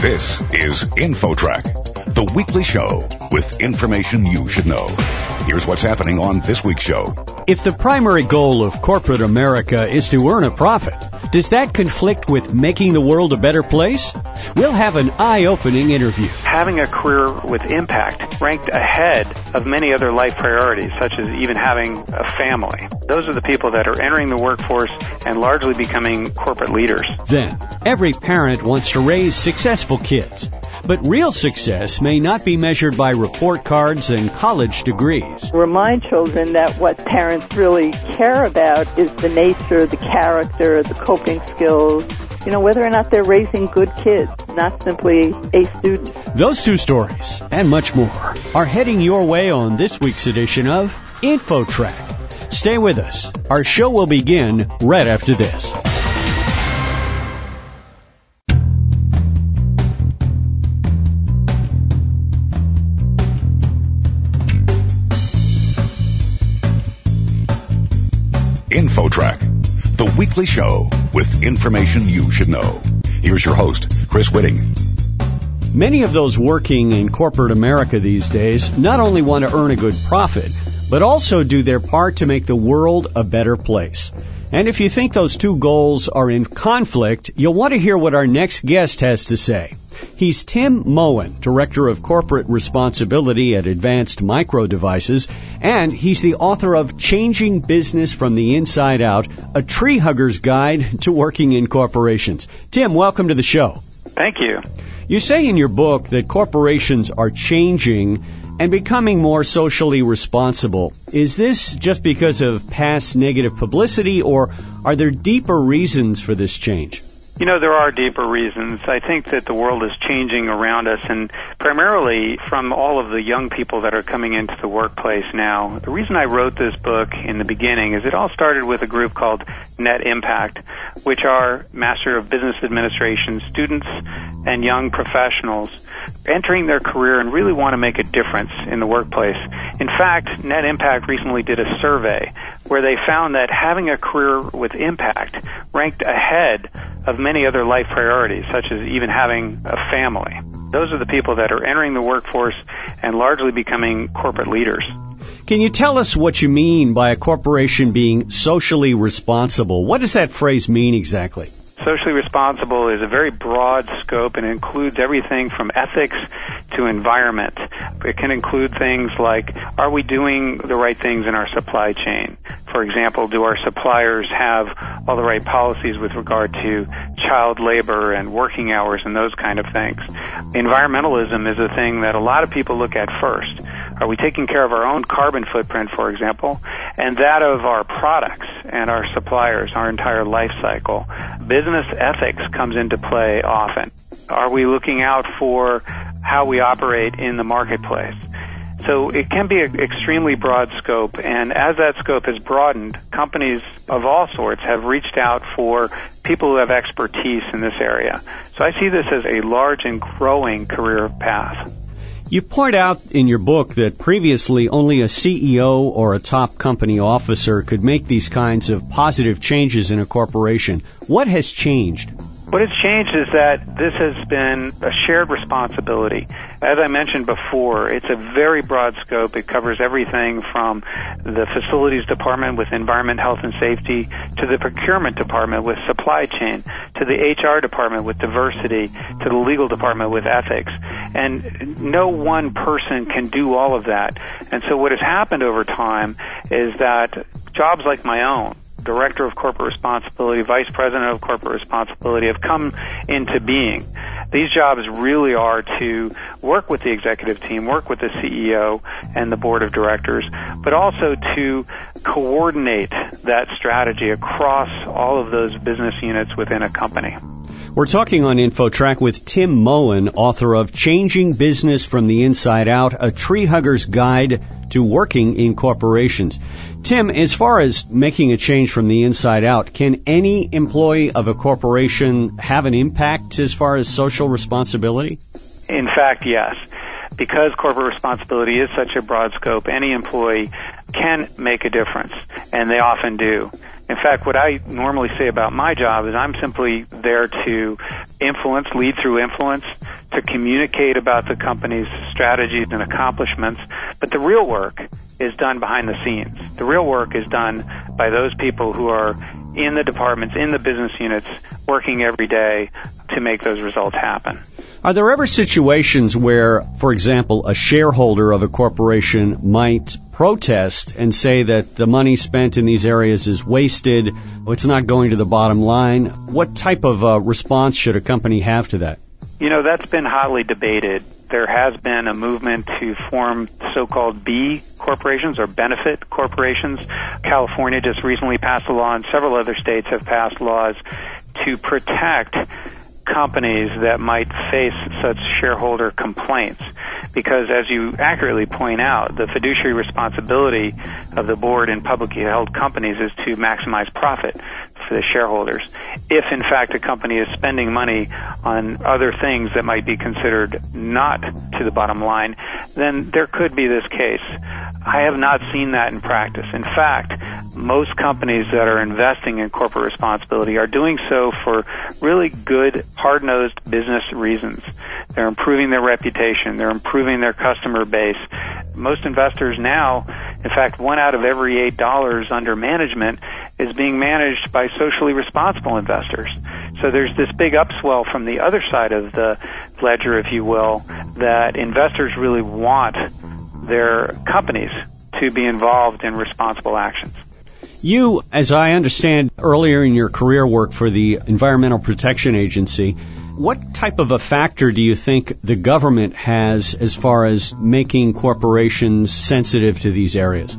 This is InfoTrack, the weekly show with information you should know. Here's what's happening on this week's show. If the primary goal of corporate America is to earn a profit, does that conflict with making the world a better place? We'll have an eye-opening interview. Having a career with impact ranked ahead of many other life priorities, such as even having a family. Those are the people that are entering the workforce and largely becoming corporate leaders. Then, every parent wants to raise successful kids. But real success may not be measured by report cards and college degrees. Remind children that what parents really care about is the nature, the character, the coping skills, you know, whether or not they're raising good kids, not simply A student. Those two stories and much more are heading your way on this week's edition of InfoTrack. Stay with us. Our show will begin right after this. InfoTrack, the weekly show with information you should know. Here's your host, Chris Whitting. Many of those working in corporate America these days not only want to earn a good profit, but also do their part to make the world a better place. And if you think those two goals are in conflict, you'll want to hear what our next guest has to say. He's Tim Mohin, Director of Corporate Responsibility at Advanced Micro Devices, and he's the author of Changing Business from the Inside Out, a tree hugger's guide to working in corporations. Tim, welcome to the show. Thank you. You say in your book that corporations are changing and becoming more socially responsible. Is this just because of past negative publicity or are there deeper reasons for this change? You know, there are deeper reasons. I think that the world is changing around us and primarily from all of the young people that are coming into the workplace now. The reason I wrote this book in the beginning is it all started with a group called Net Impact, which are Master of Business Administration students and young professionals entering their career and really want to make a difference in the workplace. In fact, Net Impact recently did a survey where they found that having a career with impact ranked ahead of many other life priorities, such as even having a family. Those are the people that are entering the workforce and largely becoming corporate leaders. Can you tell us what you mean by a corporation being socially responsible? What does that phrase mean exactly? Socially responsible is a very broad scope and includes everything from ethics to environment. It can include things like, are we doing the right things in our supply chain? For example, do our suppliers have all the right policies with regard to child labor and working hours and those kind of things? Environmentalism is a thing that a lot of people look at first. Are we taking care of our own carbon footprint, for example, and that of our products and our suppliers, our entire life cycle? Business ethics comes into play often. Are we looking out for how we operate in the marketplace? So it can be an extremely broad scope, and as that scope has broadened, companies of all sorts have reached out for people who have expertise in this area. So I see this as a large and growing career path. You point out in your book that previously only a CEO or a top company officer could make these kinds of positive changes in a corporation. What has changed? What has changed is that this has been a shared responsibility. As I mentioned before, it's a very broad scope. It covers everything from the facilities department with environment, health, and safety to the procurement department with supply chain to the HR department with diversity to the legal department with ethics. And no one person can do all of that. And so what has happened over time is that jobs like my own, Director of Corporate Responsibility, Vice President of Corporate Responsibility have come into being. These jobs really are to work with the executive team, work with the CEO and the board of directors, but also to coordinate that strategy across all of those business units within a company. We're talking on InfoTrack with Tim Mohin, author of Changing Business from the Inside Out, a tree hugger's guide to working in corporations. Tim, as far as making a change from the inside out, can any employee of a corporation have an impact as far as social responsibility? In fact, yes. Because corporate responsibility is such a broad scope, any employee can make a difference, and they often do. In fact, what I normally say about my job is I'm simply there to influence, lead through influence, to communicate about the company's strategies and accomplishments, but the real work is done behind the scenes. The real work is done by those people who are in the departments, in the business units, working every day to make those results happen. Are there ever situations where, for example, a shareholder of a corporation might protest and say that the money spent in these areas is wasted, it's not going to the bottom line? What type of uh, response should a company have to that? You know, that's been hotly debated. There has been a movement to form so-called B corporations or benefit corporations. California just recently passed a law and several other states have passed laws to protect companies that might face such shareholder complaints. Because as you accurately point out, the fiduciary responsibility of the board in publicly held companies is to maximize profit for the shareholders. If in fact a company is spending money on other things that might be considered not to the bottom line, then there could be this case. I have not seen that in practice. In fact, most companies that are investing in corporate responsibility are doing so for really good, hard-nosed business reasons. They're improving their reputation. They're improving their customer base. Most investors now, in fact, one out of every eight dollars under management is being managed by socially responsible investors. So there's this big upswell from the other side of the ledger, if you will, that investors really want their companies to be involved in responsible actions. You, as I understand earlier in your career work for the Environmental Protection Agency, what type of a factor do you think the government has as far as making corporations sensitive to these areas?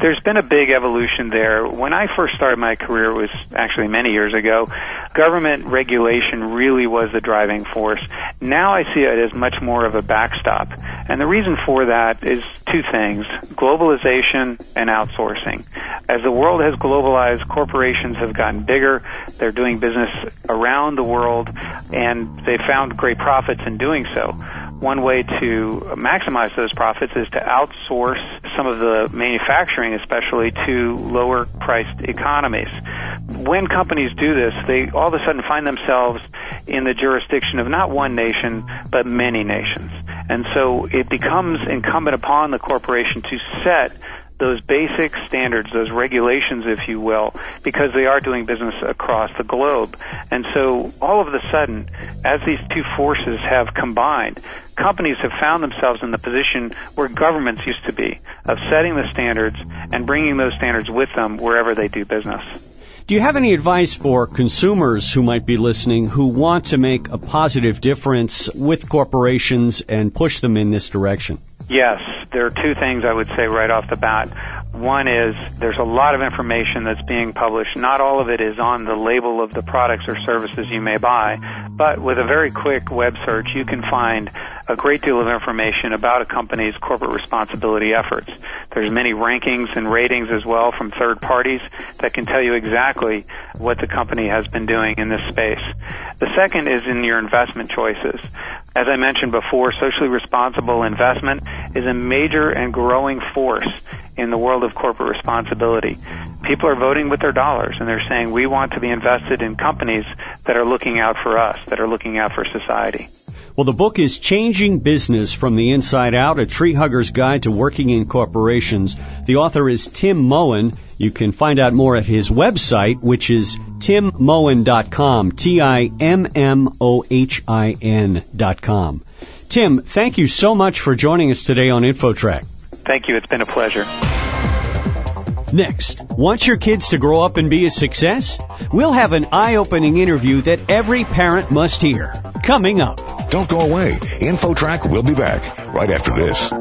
There's been a big evolution there. When I first started my career, it was actually many years ago, government regulation really was the driving force. Now I see it as much more of a backstop. And the reason for that is two things, globalization and outsourcing. As the world has globalized, corporations have gotten bigger, they're doing business around the world, and they found great profits in doing so one way to maximize those profits is to outsource some of the manufacturing, especially to lower priced economies. When companies do this, they all of a sudden find themselves in the jurisdiction of not one nation, but many nations. And so it becomes incumbent upon the corporation to set those basic standards, those regulations, if you will, because they are doing business across the globe. And so all of a sudden, as these two forces have combined, companies have found themselves in the position where governments used to be, of setting the standards and bringing those standards with them wherever they do business. Do you have any advice for consumers who might be listening who want to make a positive difference with corporations and push them in this direction? Yes, there are two things I would say right off the bat. One is there's a lot of information that's being published. Not all of it is on the label of the products or services you may buy, but with a very quick web search, you can find a great deal of information about a company's corporate responsibility efforts. There's many rankings and ratings as well from third parties that can tell you exactly what the company has been doing in this space. The second is in your investment choices. As I mentioned before, socially responsible investment is a major and growing force in the world of corporate responsibility. People are voting with their dollars and they're saying we want to be invested in companies that are looking out for us, that are looking out for society. Well, the book is Changing Business from the Inside Out, a tree hugger's guide to working in corporations. The author is Tim Mohin. You can find out more at his website, which is timmohin.com, T-I-M-M-O-H-I-N dot com. Tim, thank you so much for joining us today on InfoTrack. Thank you. It's been a pleasure. Next, want your kids to grow up and be a success? We'll have an eye-opening interview that every parent must hear. Coming up. Don't go away. InfoTrack will be back right after this.